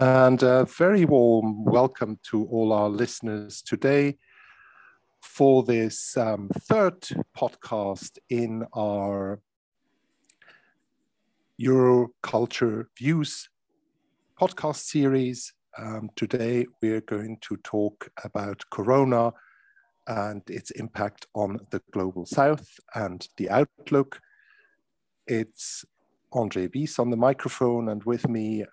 And a very warm welcome to all our listeners today for this um, third podcast in our Euroculture Views podcast series. Um, today, we're going to talk about Corona and its impact on the global south and the outlook. It's Andre Wies on the microphone, and with me,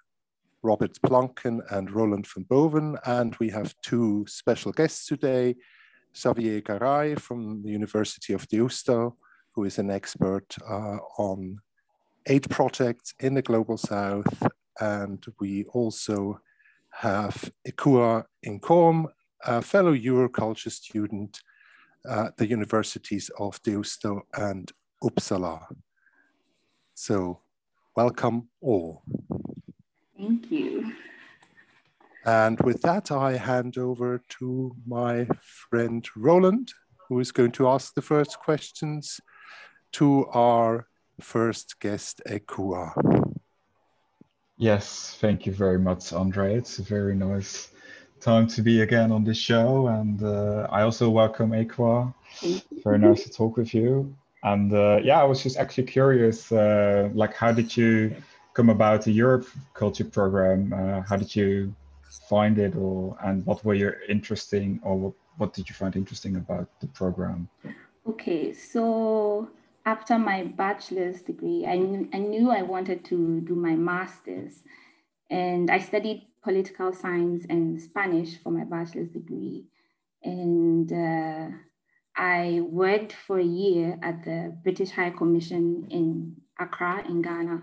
Robert Planken and Roland van Boven. And we have two special guests today, Xavier Garay from the University of Deusto, who is an expert uh, on aid projects in the Global South. And we also have Ekua Nkom, a fellow Euroculture student at the universities of Deusto and Uppsala. So welcome all. Thank you. And with that, I hand over to my friend Roland, who is going to ask the first questions to our first guest, Ekua. Yes, thank you very much, Andre. It's a very nice time to be again on this show. And uh, I also welcome Ekua. Very nice to talk with you. And uh, yeah, I was just actually curious, uh, like, how did you come about the Europe Culture Program? Uh, how did you find it, or and what were your interesting, or what did you find interesting about the program? Okay, so after my bachelor's degree, I knew, I knew I wanted to do my master's. And I studied political science and Spanish for my bachelor's degree. And uh, I worked for a year at the British High Commission in Accra, in Ghana.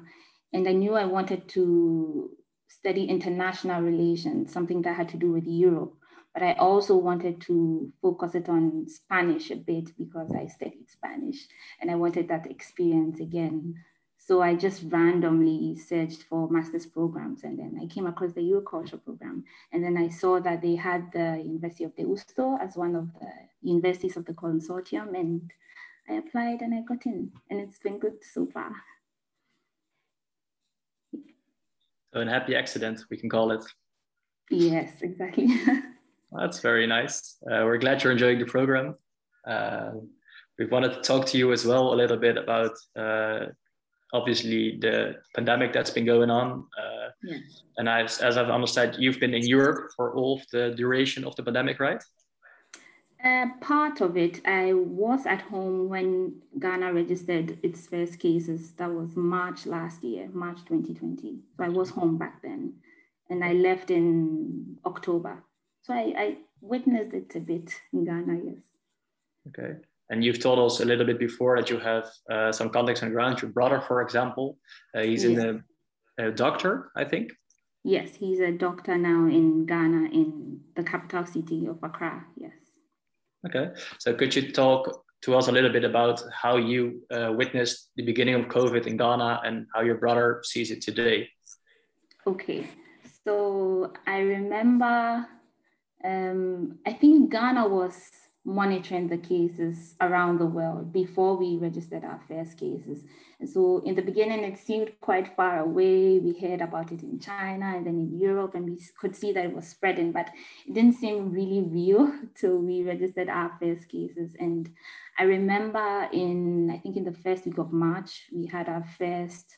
And I knew I wanted to study international relations, something that had to do with Europe but I also wanted to focus it on Spanish a bit because I studied Spanish and I wanted that experience again. So I just randomly searched for master's programs and then I came across the Euroculture program. And then I saw that they had the University of Deusto as one of the universities of the consortium and I applied and I got in and it's been good so far. So an happy accident, we can call it. Yes, exactly. That's very nice. Uh, we're glad you're enjoying the program. Uh, we wanted to talk to you as well a little bit about uh, obviously the pandemic that's been going on. Uh, yeah. And I've, as I've understood, you've been in Europe for all of the duration of the pandemic, right? Uh, part of it, I was at home when Ghana registered its first cases. That was March last year, March 2020. So I was home back then. And I left in October so I, I witnessed it a bit in Ghana, yes. Okay. And you've told us a little bit before that you have uh, some contacts on ground. Your brother, for example, uh, he's yes. in a, a, doctor, I think. Yes, he's a doctor now in Ghana, in the capital city of Accra. Yes. Okay. So could you talk to us a little bit about how you uh, witnessed the beginning of COVID in Ghana and how your brother sees it today? Okay. So I remember um, I think Ghana was monitoring the cases around the world before we registered our first cases. And so in the beginning, it seemed quite far away. We heard about it in China and then in Europe, and we could see that it was spreading, but it didn't seem really real till we registered our first cases. And I remember in, I think in the first week of March, we had our first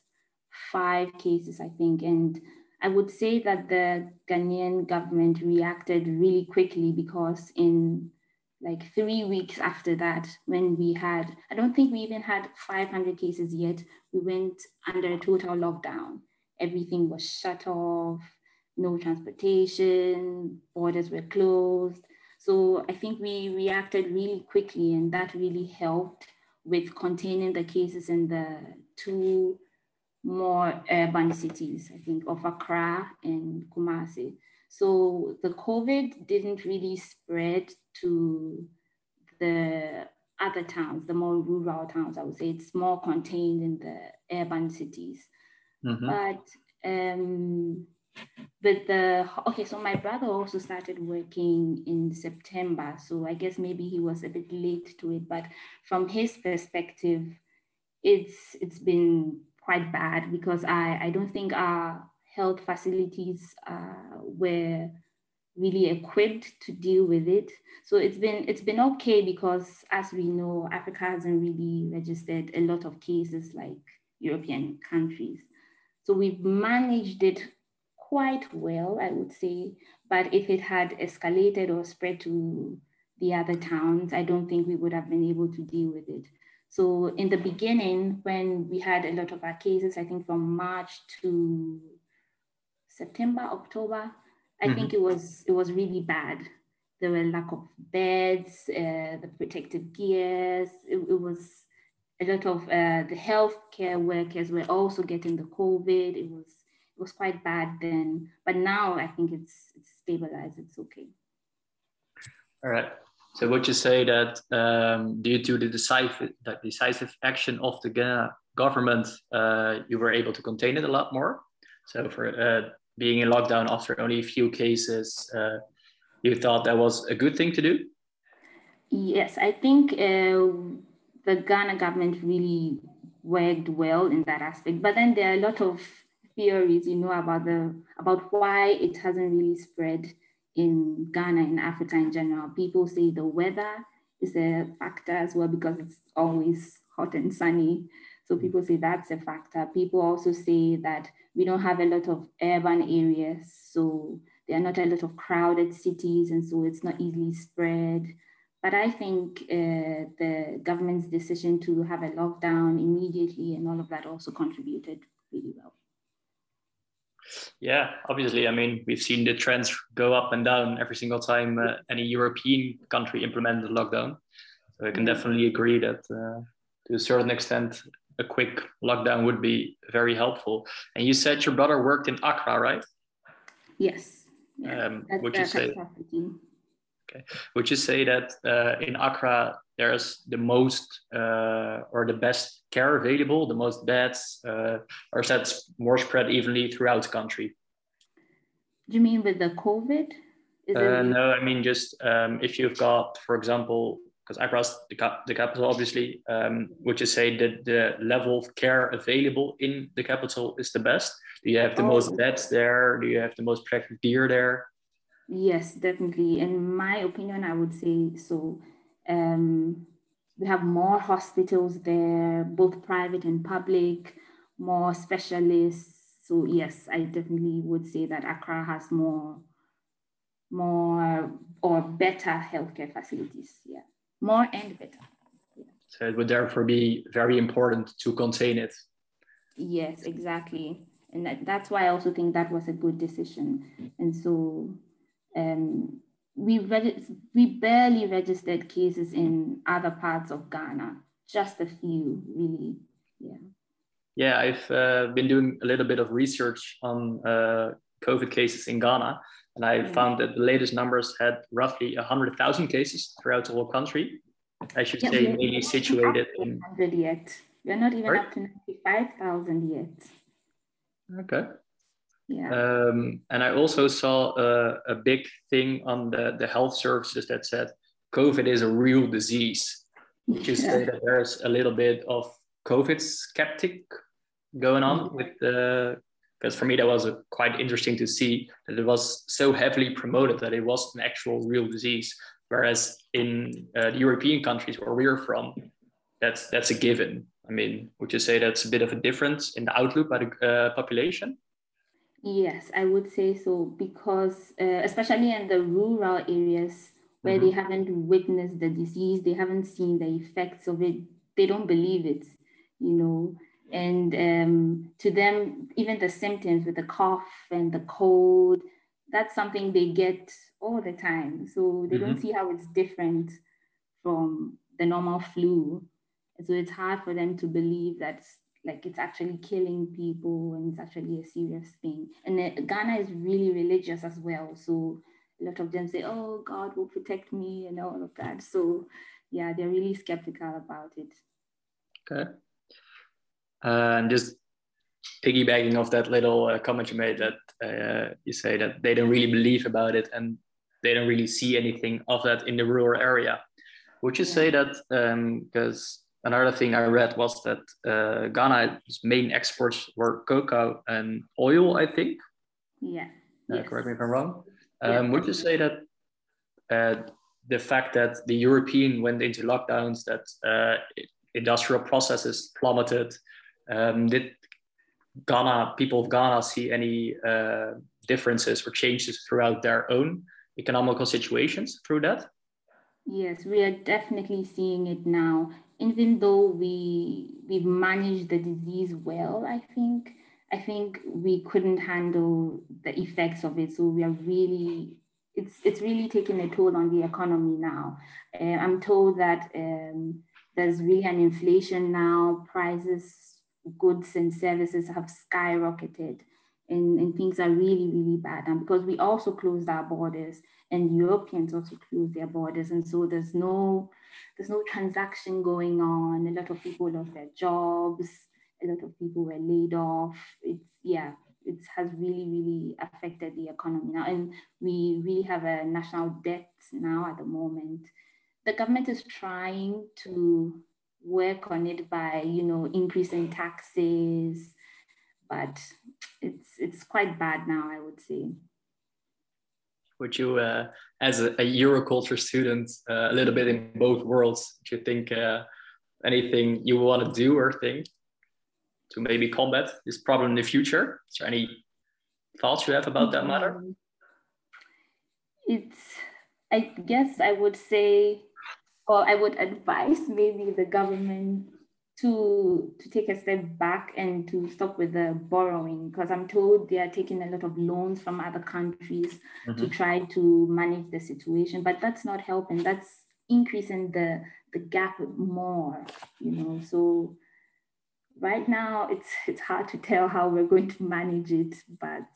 five cases, I think. And I would say that the Ghanaian government reacted really quickly because in like three weeks after that, when we had, I don't think we even had 500 cases yet, we went under a total lockdown. Everything was shut off, no transportation, borders were closed. So I think we reacted really quickly, and that really helped with containing the cases in the two more urban cities, I think, of Accra and Kumasi. So the COVID didn't really spread to the other towns, the more rural towns, I would say it's more contained in the urban cities. Mm-hmm. But um, but the okay, so my brother also started working in September, so I guess maybe he was a bit late to it. But from his perspective, it's it's been quite bad because I, I don't think our health facilities uh, were really equipped to deal with it. So it's been it's been okay because as we know, Africa hasn't really registered a lot of cases like European countries. So we've managed it quite well, I would say. But if it had escalated or spread to the other towns, I don't think we would have been able to deal with it. So in the beginning, when we had a lot of our cases, I think from March to September, October, I mm-hmm. think it was it was really bad. There were lack of beds, uh, the protective gears. It, it, was a lot of uh, the healthcare workers were also getting the COVID. It was it was quite bad then, but now I think it's it's stabilized. It's okay. All right. So would you say that um, due to the decisive, the decisive action of the Ghana government, uh, you were able to contain it a lot more? So for uh, being in lockdown after only a few cases, uh, you thought that was a good thing to do? Yes, I think uh, the Ghana government really worked well in that aspect. But then there are a lot of theories, you know, about the about why it hasn't really spread in Ghana in Africa in general. People say the weather is a factor as well because it's always hot and sunny. So people say that's a factor. People also say that we don't have a lot of urban areas, so there are not a lot of crowded cities, and so it's not easily spread. But I think uh, the government's decision to have a lockdown immediately and all of that also contributed really well. Yeah, obviously. I mean, we've seen the trends go up and down every single time uh, any European country implemented a lockdown. So I can mm-hmm. definitely agree that uh, to a certain extent, a quick lockdown would be very helpful. And you said your brother worked in Accra, right? Yes. Yeah, um, would you say? Okay. Would you say that uh, in Accra there's the most uh, or the best care available, the most beds, uh, or is that more spread evenly throughout the country? Do you mean with the COVID? Uh, no, I mean just um, if you've got, for example, because Accra's the, cap- the capital, obviously, um, would you say that the level of care available in the capital is the best? Do you have the oh. most beds there? Do you have the most protective gear there? Yes, definitely. In my opinion, I would say so. Um, we have more hospitals there, both private and public, more specialists. So yes, I definitely would say that Accra has more, more or better healthcare facilities. Yeah more and better. So it would therefore be very important to contain it. Yes, exactly. And that, that's why I also think that was a good decision. And so um, we, we barely registered cases in other parts of Ghana, just a few, really. Yeah. Yeah, I've uh, been doing a little bit of research on uh, COVID cases in Ghana. And I found that the latest numbers had roughly 100,000 cases throughout the whole country. I should yeah, say, mainly situated in. Yet. We're not even Sorry? up to 95,000 yet. Okay. Yeah. Um, and I also saw a, a big thing on the, the health services that said COVID is a real disease, which is yeah. that there's a little bit of COVID skeptic going on with the because for me that was a, quite interesting to see that it was so heavily promoted that it was an actual real disease. Whereas in uh, the european countries where we're from that's that's a given. I mean would you say that's a bit of a difference in the outlook by the uh, population? Yes i would say so because uh, especially in the rural areas where mm-hmm. they haven't witnessed the disease they haven't seen the effects of it they don't believe it you know and um, to them, even the symptoms with the cough and the cold, that's something they get all the time. So they mm-hmm. don't see how it's different from the normal flu. So it's hard for them to believe that like it's actually killing people and it's actually a serious thing. And uh, Ghana is really religious as well. So a lot of them say, oh, God will protect me and all of that. So yeah, they're really skeptical about it. Okay. Uh, and just piggybacking off that little uh, comment you made that uh, you say that they don't really believe about it and they don't really see anything of that in the rural area. Would you yeah. say that because another thing I read was that uh, Ghana's main exports were cocoa and oil, I think. Yeah. Uh, yes. Correct me if I'm wrong. Um, yeah. Would you say that uh, the fact that the European went into lockdowns, that uh, industrial processes plummeted, um, did Ghana, people of Ghana see any uh, differences or changes throughout their own economical situations through that? Yes, we are definitely seeing it now. Even though we we've managed the disease well, I think I think we couldn't handle the effects of it. So we are really it's it's really taking a toll on the economy now. Uh, I'm told that um, there's really an inflation now. Prices, goods and services have skyrocketed, and, and things are really really bad. And because we also closed our borders, and Europeans also closed their borders, and so there's no there's no transaction going on. A lot of people lost their jobs. A lot of people were laid off. It's yeah, it has really, really affected the economy now. And we really have a national debt now at the moment. The government is trying to work on it by, you know, increasing taxes, but it's it's quite bad now, I would say. Would you, uh, as a, a, Euroculture student, uh, a little bit in both worlds, do you think uh, anything you want to do or think to maybe combat this problem in the future? Is there any thoughts you have about that matter? It's, I guess I would say, or I would advise maybe the government to to take a step back and to stop with the borrowing because I'm told they are taking a lot of loans from other countries mm-hmm. to try to manage the situation, but that's not helping. That's increasing the the gap more, you know. So right now it's it's hard to tell how we're going to manage it but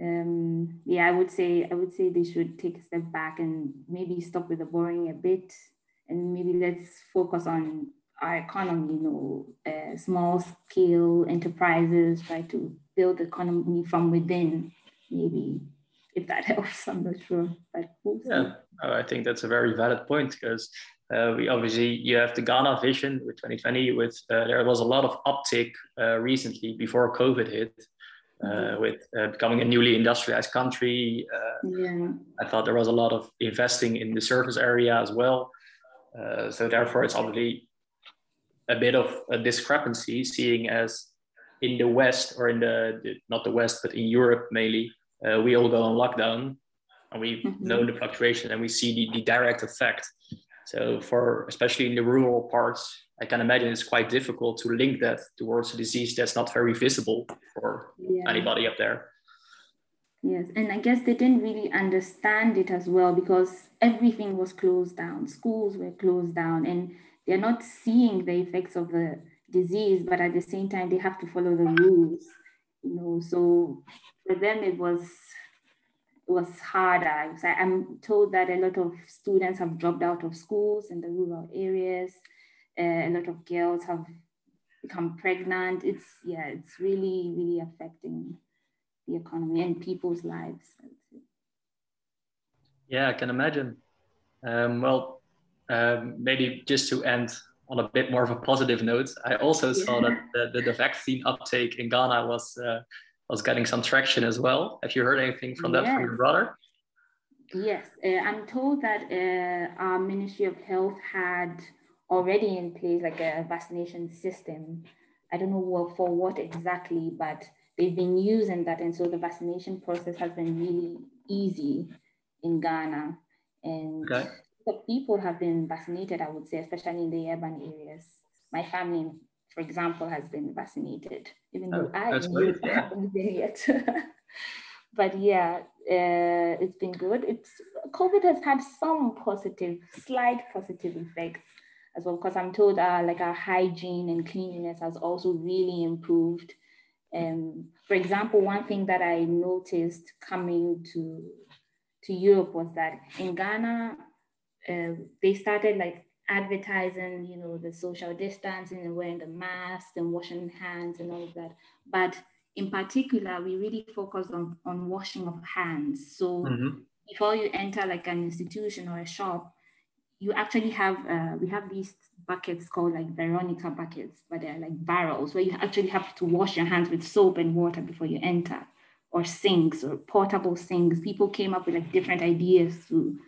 um, yeah i would say i would say they should take a step back and maybe stop with the borrowing a bit and maybe let's focus on our economy you know uh, small scale enterprises try to build the economy from within maybe if that helps i'm not sure but we'll yeah i think that's a very valid point because uh, we obviously you have the Ghana vision with 2020. With uh, there was a lot of uptick uh, recently before COVID hit, uh, with uh, becoming a newly industrialized country. Uh, yeah. I thought there was a lot of investing in the service area as well. so therefore, it's obviously a bit of a discrepancy, seeing as in the West or in the, the not the West but in Europe mainly, we all go on lockdown and we mm-hmm. know the fluctuation and we see the, the direct effect so for especially in the rural parts, I can imagine it's quite difficult to link that towards a disease that's not very visible for yeah. anybody up there. Yes, and I guess they didn't really understand it as well because everything was closed down. Schools were closed down, and they're not seeing the effects of the disease, but at the same time, they have to follow the rules. You know, so for them, it was was harder. I'm told that a lot of students have dropped out of schools in the rural areas. Uh, a lot of girls have become pregnant. It's yeah, it's really really affecting the economy and people's lives. Yeah, I can imagine. Um, well, um, maybe just to end on a bit more of a positive note, I also yeah. saw that the, the, the, vaccine uptake in Ghana was uh, was getting some traction as well. Have you heard anything from that from your brother? Yes, uh, I'm told that uh, our Ministry of Health had already in place like a vaccination system. I don't know what, for what exactly, but they've been using that. And so the vaccination process has been really easy in Ghana. And okay. the people have been vaccinated, I would say, especially in the urban areas. My family for example, has been vaccinated, even though oh, I haven't been yet. but yeah, uh, it's been good. It's COVID has had some positive, slight positive effects as well, because I'm told uh, like our hygiene and cleanliness has also really improved. Um, for example, one thing that I noticed coming to to Europe was that in Ghana, uh, they started like advertising, you know, the social distancing and wearing the masks and washing hands and all of that. But in particular, we really focus on, on washing of hands. So mm-hmm. before you enter like an institution or a shop, you actually have, uh, we have these buckets called like Veronica buckets, but they're like barrels where you actually have to wash your hands with soap and water before you enter, or sinks or portable sinks. People came up with like different ideas to,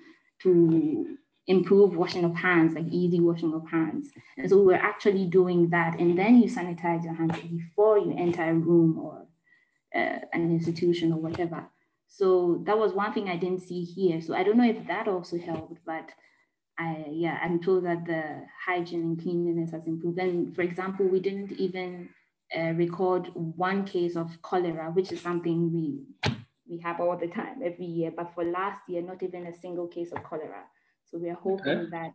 to improve washing of hands, like easy washing of hands. And so we're actually doing that. And then you sanitize your hands before you enter a room or uh, an institution or whatever. So that was one thing I didn't see here. So I don't know if that also helped, but I, yeah, I'm told that the hygiene and cleanliness has improved. And for example, we didn't even uh, record one case of cholera, which is something we we have all the time every year. But for last year, not even a single case of cholera. So we are hoping okay. that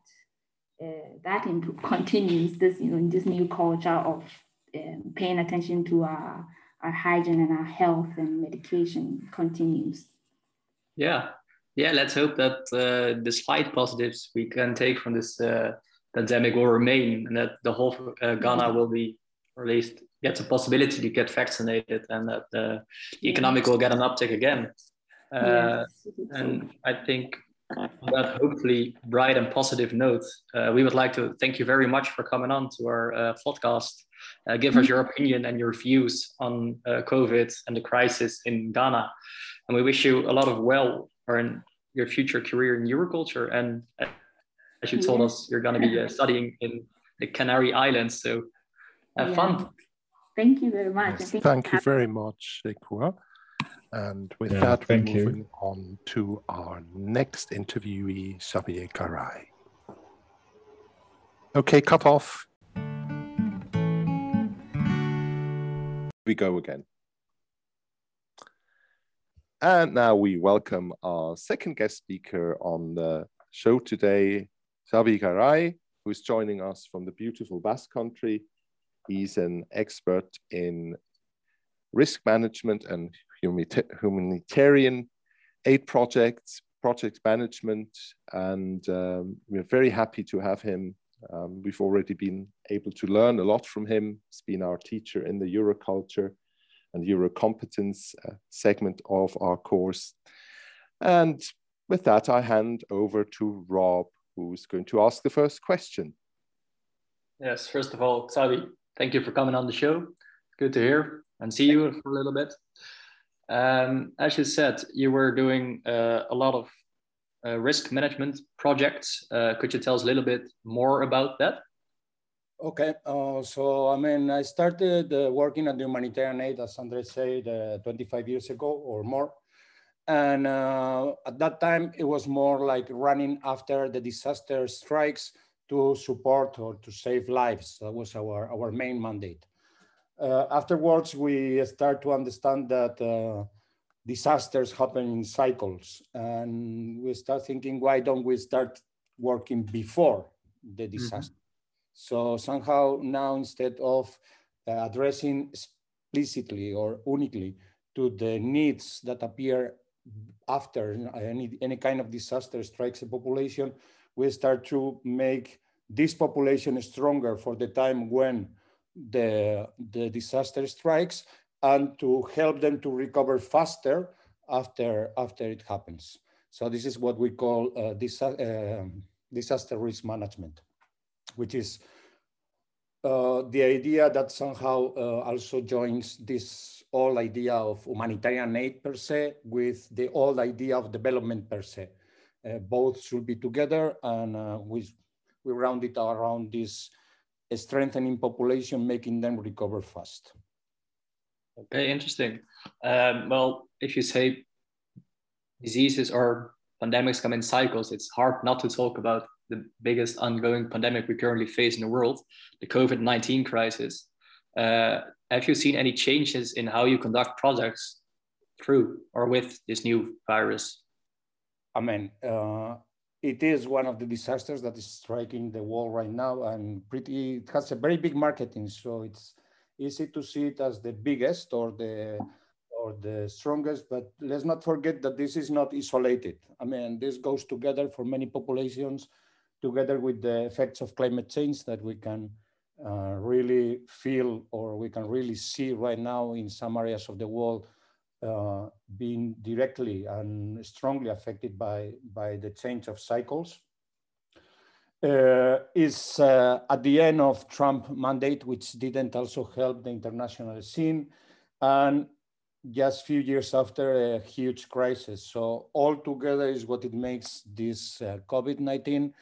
uh, that continues this, you know, this new culture of um, paying attention to our, our hygiene and our health and medication continues. Yeah, yeah. Let's hope that uh, the slight positives we can take from this uh, pandemic will remain, and that the whole uh, Ghana will be, or at least gets a possibility to get vaccinated, and that the economic will get an uptick again. Uh, yes. And I think on that hopefully bright and positive note, uh, we would like to thank you very much for coming on to our uh, podcast. Uh, give us your opinion and your views on uh, COVID and the crisis in Ghana. And we wish you a lot of well in your future career in Euroculture. And as you told us, you're going to be uh, studying in the Canary Islands. So have yeah. fun. Thank you very much. Yes, thank you very much, Ekua. And with yeah, that, we're moving you. on to our next interviewee, Xavier Garay. Okay, cut off. We go again. And now we welcome our second guest speaker on the show today, Xavier Garay, who is joining us from the beautiful Basque Country. He's an expert in risk management and humanitarian aid projects, project management, and um, we're very happy to have him. Um, we've already been able to learn a lot from him. He's been our teacher in the Euroculture and Eurocompetence uh, segment of our course. And with that, I hand over to Rob, who's going to ask the first question. Yes, first of all, Xavi, thank you for coming on the show. Good to hear and see you for a little bit. Um, as you said, you were doing uh, a lot of uh, risk management projects. Uh, could you tell us a little bit more about that? Okay, uh, so I mean, I started uh, working at the humanitarian aid, as Andre said, uh, 25 years ago or more. And at that time, it was more like running after the disaster strikes to support or to save lives. That was our, our main mandate afterwards, we start to understand that uh, disasters happen in cycles. And we start thinking, why don't we start working before the mm-hmm. disaster? Mm -hmm. So somehow now, instead of uh, addressing explicitly or uniquely to the needs that appear after any, any kind of disaster strikes a population, we start to make this population stronger for the time when the, the disaster strikes and to help them to recover faster after, after it happens. So this is what we call uh, disa uh, disaster risk management, which is uh, the idea that somehow uh, also joins this old idea of humanitarian aid per se with the old idea of development per se. Uh, both should be together and uh, we, we round it around this strengthening population, making them recover fast. Okay, interesting. Um, well, if you say diseases or pandemics come in cycles, it's hard not to talk about the biggest ongoing pandemic we currently face in the world, the COVID 19 crisis. Uh, have you seen any changes in how you conduct projects through or with this new virus? I mean, uh, it is one of the disasters that is striking the world right now and pretty it has a very big marketing so it's easy to see it as the biggest or the or the strongest but let's not forget that this is not isolated. I mean this goes together for many populations together with the effects of climate change that we can uh, really feel or we can really see right now in some areas of the world uh, being directly and strongly affected by, by the change of cycles. uh, is uh, at the end of Trump mandate, which didn't also help the international scene, and just few years after a huge crisis. So all together is what it makes this uh, COVID-19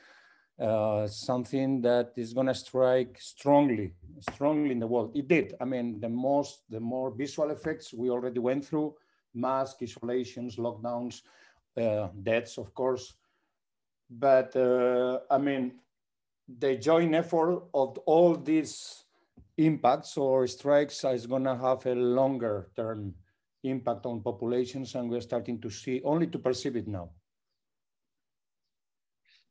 uh, something that is going to strike strongly, strongly in the world. It did. I mean, the most, the more visual effects we already went through, mask, isolations, lockdowns, uh, deaths, of course. But uh, I mean, the joint effort of all these impacts or strikes is going to have a longer term impact on populations, and we're starting to see only to perceive it now.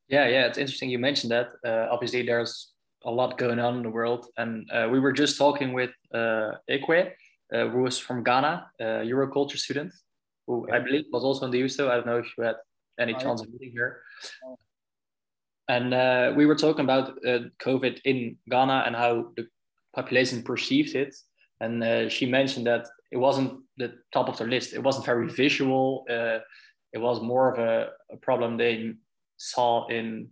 Yeah, yeah, it's interesting you mentioned that. Uh, obviously, there's a lot going on in the world, and uh, we were just talking with uh, Ekwe, uh, who was from Ghana, a Euroculture student, who I believe was also in Deusto. I don't know if you had any chance of meeting her. And uh, we were talking about uh, COVID in Ghana and how the population perceived it. And uh, she mentioned that it wasn't the top of the list. It wasn't very visual. Uh, it was more of a, a problem they saw in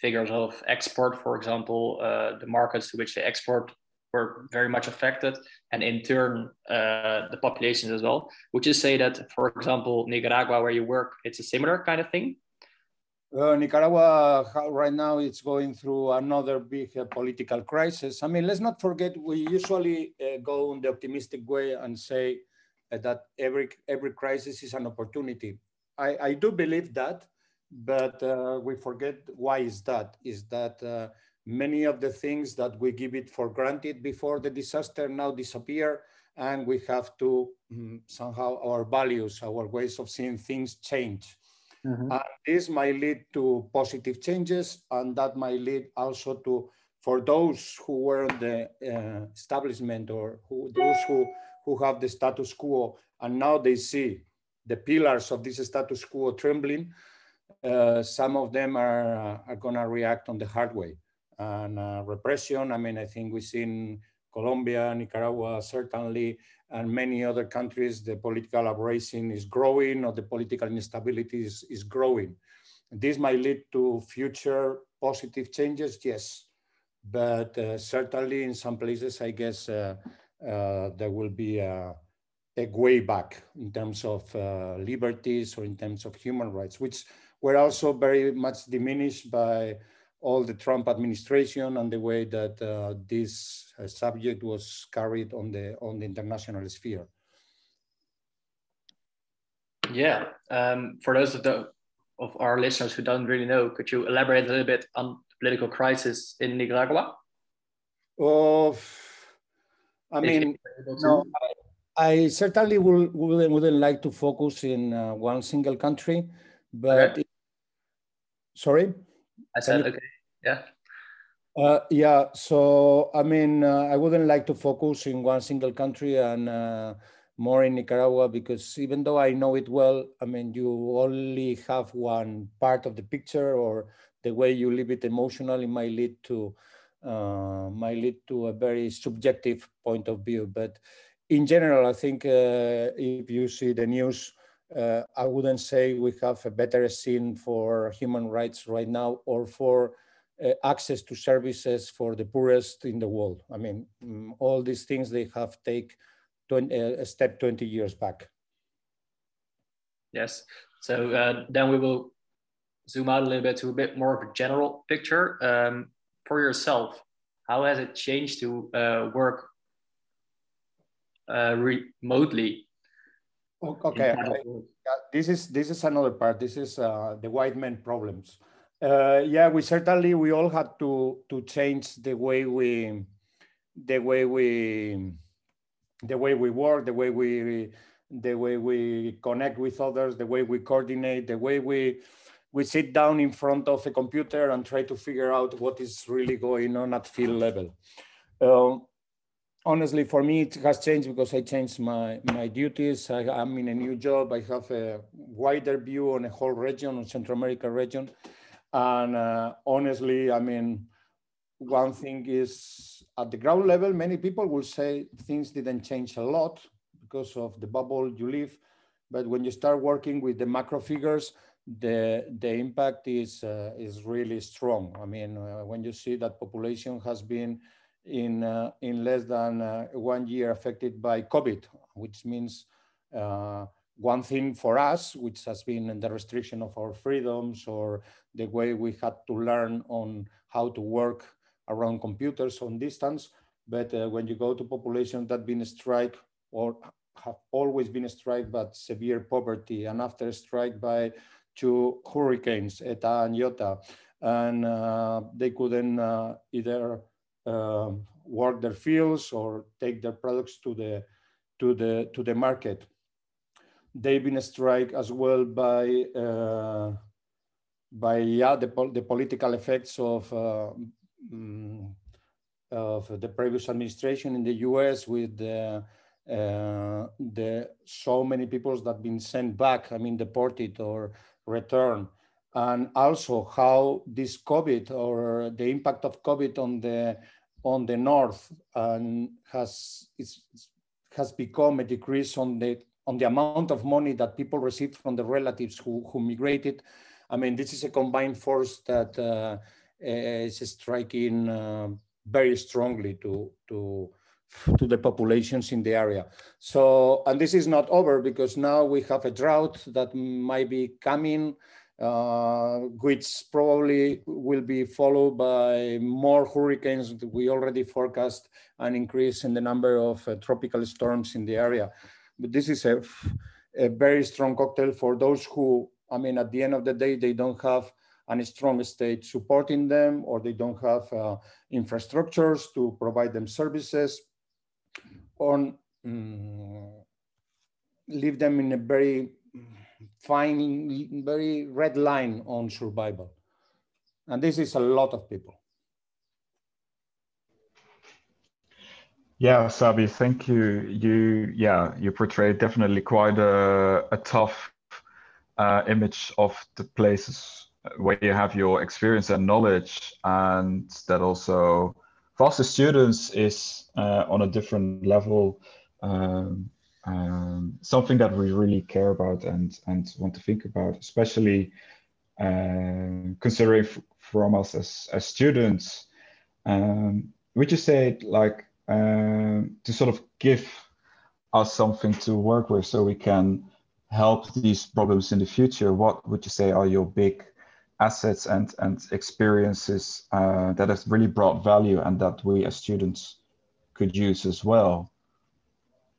figures of export, for example, uh, the markets to which they export were very much affected, and in turn, uh, the populations as well. Would you say that, for example, Nicaragua, where you work, it's a similar kind of thing? Uh, Nicaragua right now it's going through another big uh, political crisis. I mean, let's not forget we usually uh, go in the optimistic way and say uh, that every every crisis is an opportunity. I, I do believe that, but uh, we forget why is that? Is that uh, many of the things that we give it for granted before the disaster now disappear and we have to um, somehow our values, our ways of seeing things change. Mm-hmm. And this might lead to positive changes and that might lead also to, for those who were in the uh, establishment or who, those who, who have the status quo and now they see the pillars of this status quo trembling, uh, some of them are, uh, are going to react on the hard way. And uh, repression, I mean, I think we've seen Colombia, Nicaragua, certainly, and many other countries, the political uprising is growing or the political instability is, is growing. This might lead to future positive changes, yes. But uh, certainly in some places, I guess uh, there will be a, a, way back in terms of liberties or in terms of human rights, which were also very much diminished by all the Trump administration and the way that uh, this uh, subject was carried on the on the international sphere. Yeah, um, for those of the of our listeners who don't really know, could you elaborate a little bit on the political crisis in Nicaragua? Oh, I mean, no, I, I, certainly will, wouldn't, wouldn't like to focus in uh, one single country, but okay. Sorry? I said, okay, yeah. Uh, yeah, so I mean, uh, I wouldn't like to focus in one single country and uh, more in Nicaragua because even though I know it well, I mean, you only have one part of the picture or the way you live it emotionally might lead to uh, might lead to a very subjective point of view. But in general, I think uh, if you see the news, uh, I wouldn't say we have a better scene for human rights right now or for uh, access to services for the poorest in the world. I mean, um, all these things they have take 20, uh, a step 20 years back. Yes. So uh, then we will zoom out a little bit to a bit more of a general picture. Um, for yourself, how has it changed to uh, work uh, remotely Okay, this is this is another part. This is uh, the white men problems. Uh, yeah, we certainly we all had to to change the way we the way we the way we work, the way we the way we connect with others, the way we coordinate, the way we we sit down in front of a computer and try to figure out what is really going on at field level. Um, honestly, for me, it has changed because I changed my, my duties. I, am in a new job. I have a wider view on a whole region, on Central America region. And uh, honestly, I mean, one thing is at the ground level, many people will say things didn't change a lot because of the bubble you live. But when you start working with the macro figures, the the impact is uh, is really strong. I mean, uh, when you see that population has been in uh, in less than uh, one year affected by COVID, which means uh, one thing for us, which has been the restriction of our freedoms or the way we had to learn on how to work around computers on distance. But uh, when you go to populations that been struck or have always been struck by severe poverty and after strike by two hurricanes, Eta and Iota, and uh, they couldn't uh, either uh, work their fields or take their products to the to the to the market. They've been struck as well by uh, by yeah the, the political effects of um, of the previous administration in the U.S. with the uh, the so many people that been sent back, I mean, deported or return, and also how this COVID or the impact of COVID on the on the north and has has become a decrease on the on the amount of money that people received from the relatives who, who migrated. I mean, this is a combined force that uh, is striking uh, very strongly to to to the populations in the area. So, and this is not over because now we have a drought that might be coming, which probably will be followed by more hurricanes. We already forecast an increase in the number of uh, tropical storms in the area. But this is a, a very strong cocktail for those who, I mean, at the end of the day, they don't have a strong state supporting them or they don't have uh, infrastructures to provide them services or um, leave them in a very fine, very red line on survival. And this is a lot of people. Yeah, Sabi, thank you. You, yeah, you portray definitely quite a, a tough uh, image of the places where you have your experience and knowledge, and that also for as students is uh, on a different level um, um, something that we really care about and and want to think about especially uh, considering from us as, as students um, would you say like um, to sort of give us something to work with so we can help these problems in the future what would you say are your big assets and, and experiences uh, that has really brought value and that we as students could use as well?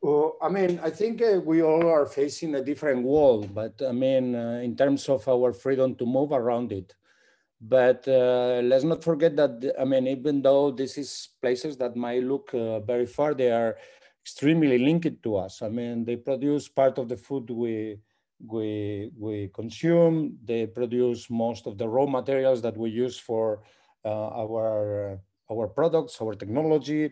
Well, I mean, I think uh, we all are facing a different world, but I mean, uh, in terms of our freedom to move around it. But uh, let's not forget that, I mean, even though this is places that might look uh, very far, they are extremely linked to us. I mean, they produce part of the food we, we, we consume. They produce most of the raw materials that we use for uh, our, our products, our technology,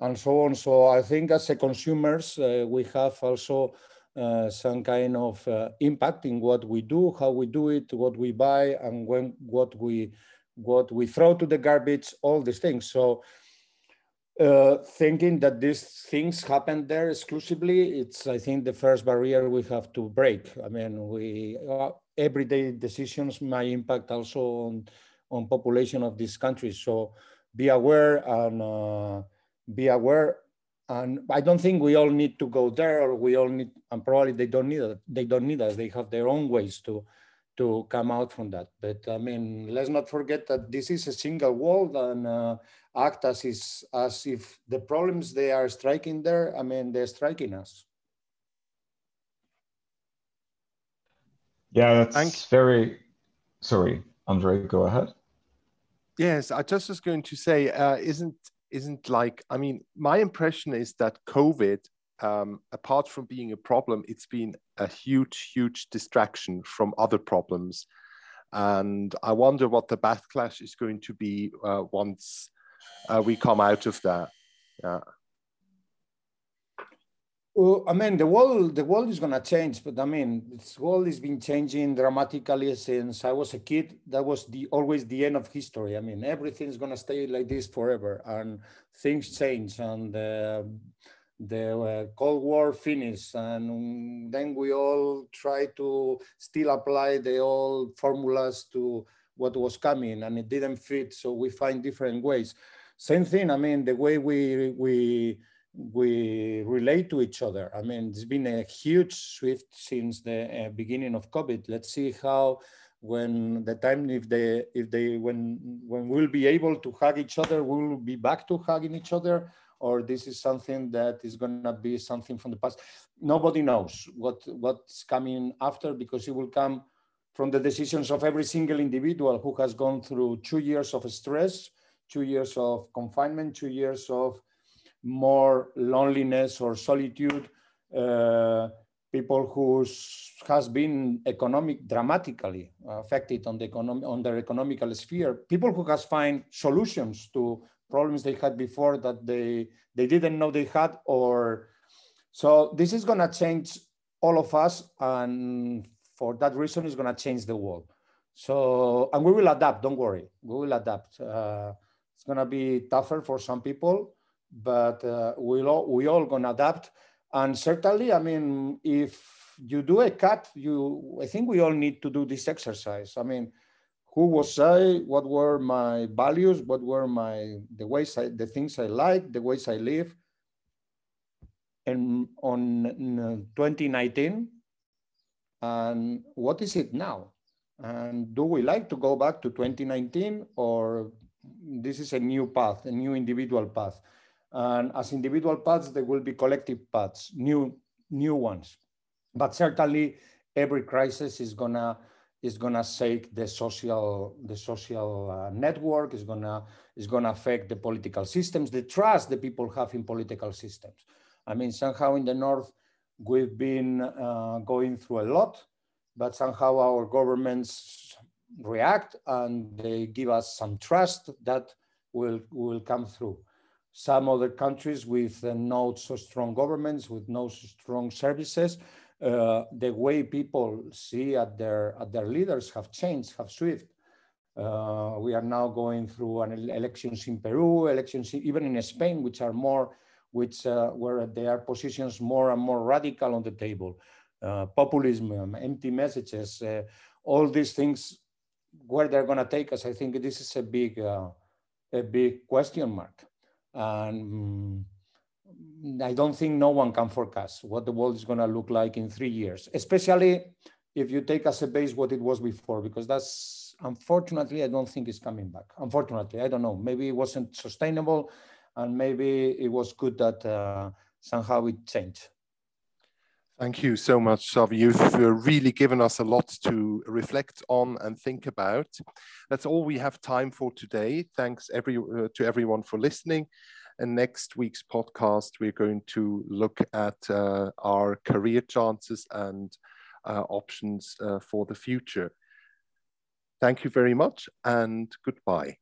and so on. So I think as a consumers, uh, we have also uh, some kind of uh, impact in what we do, how we do it, what we buy, and when what we what we throw to the garbage, all these things. So uh, thinking that these things happen there exclusively, it's I think the first barrier we have to break. I mean, we uh, everyday decisions might impact also on on population of these countries. So be aware and uh, be aware. And I don't think we all need to go there, or we all need, and probably they don't need it. They don't need us. They have their own ways to to come out from that. But I mean, let's not forget that this is a single world and uh, act as, is, as if the problems they are striking there, I mean, they're striking us. Yeah, that's Thanks. very, sorry, Andre, go ahead. Yes, I just was going to say, uh, isn't isn't like I mean, my impression is that COVID, um, apart from being a problem, it's been a huge, huge distraction from other problems, and I wonder what the backlash is going to be uh, once uh, we come out of that. Yeah. Well, I mean, the world the world is gonna change, but I mean, this world has been changing dramatically since I was a kid. That was the always the end of history. I mean, everything's gonna stay like this forever, and things change, and the uh, Cold War finished, and then we all try to still apply the old formulas to what was coming, and it didn't fit. So we find different ways. Same thing. I mean, the way we we we relate to each other. I mean, it's been a huge shift since the uh, beginning of COVID. Let's see how when the time if they if they when when we'll be able to hug each other, we'll be back to hugging each other, or this is something that is gonna be something from the past. Nobody knows what what's coming after because it will come from the decisions of every single individual who has gone through two years of stress, two years of confinement, two years of more loneliness or solitude, uh, people who has been economic dramatically affected on the economic on their economical sphere, people who has find solutions to problems they had before that they they didn't know they had or so this is going to change all of us and for that reason it's going to change the world. So and we will adapt don't worry. We will adapt. Uh, it's going to be tougher for some people but uh, we'll all, we all gonna adapt. And certainly, I mean, if you do a cut, you I think we all need to do this exercise. I mean, who was I? What were my values? What were my the ways I, the things I like, the ways I live? And on 2019, and what is it now? And do we like to go back to 2019 or this is a new path, a new individual path? And as individual paths, there will be collective paths, new, new ones. But certainly every crisis is gonna is gonna shake the social the social uh, network. is gonna is gonna affect the political systems, the trust the people have in political systems. I mean, somehow in the north we've been uh, going through a lot, but somehow our governments react and they give us some trust that will will come through some other countries with uh, not so strong governments, with no so strong services, uh, the way people see at their at their leaders have changed, have shifted. Uh, we are now going through an elections in Peru, elections even in Spain, which are more, which uh, where there are positions more and more radical on the table. Uh, populism, empty messages, uh, all these things, where they're going to take us, I think this is a big, a big question mark. And mm, I don't think no one can forecast what the world is going to look like in three years, especially if you take as a base what it was before, because that's unfortunately, I don't think it's coming back. Unfortunately, I don't know. Maybe it wasn't sustainable, and maybe it was good that uh, somehow it changed. Thank you so much, Xavi. You've really given us a lot to reflect on and think about. That's all we have time for today. Thanks every, uh, to everyone for listening. And next week's podcast, we're going to look at uh, our career chances and uh, options uh, for the future. Thank you very much and goodbye.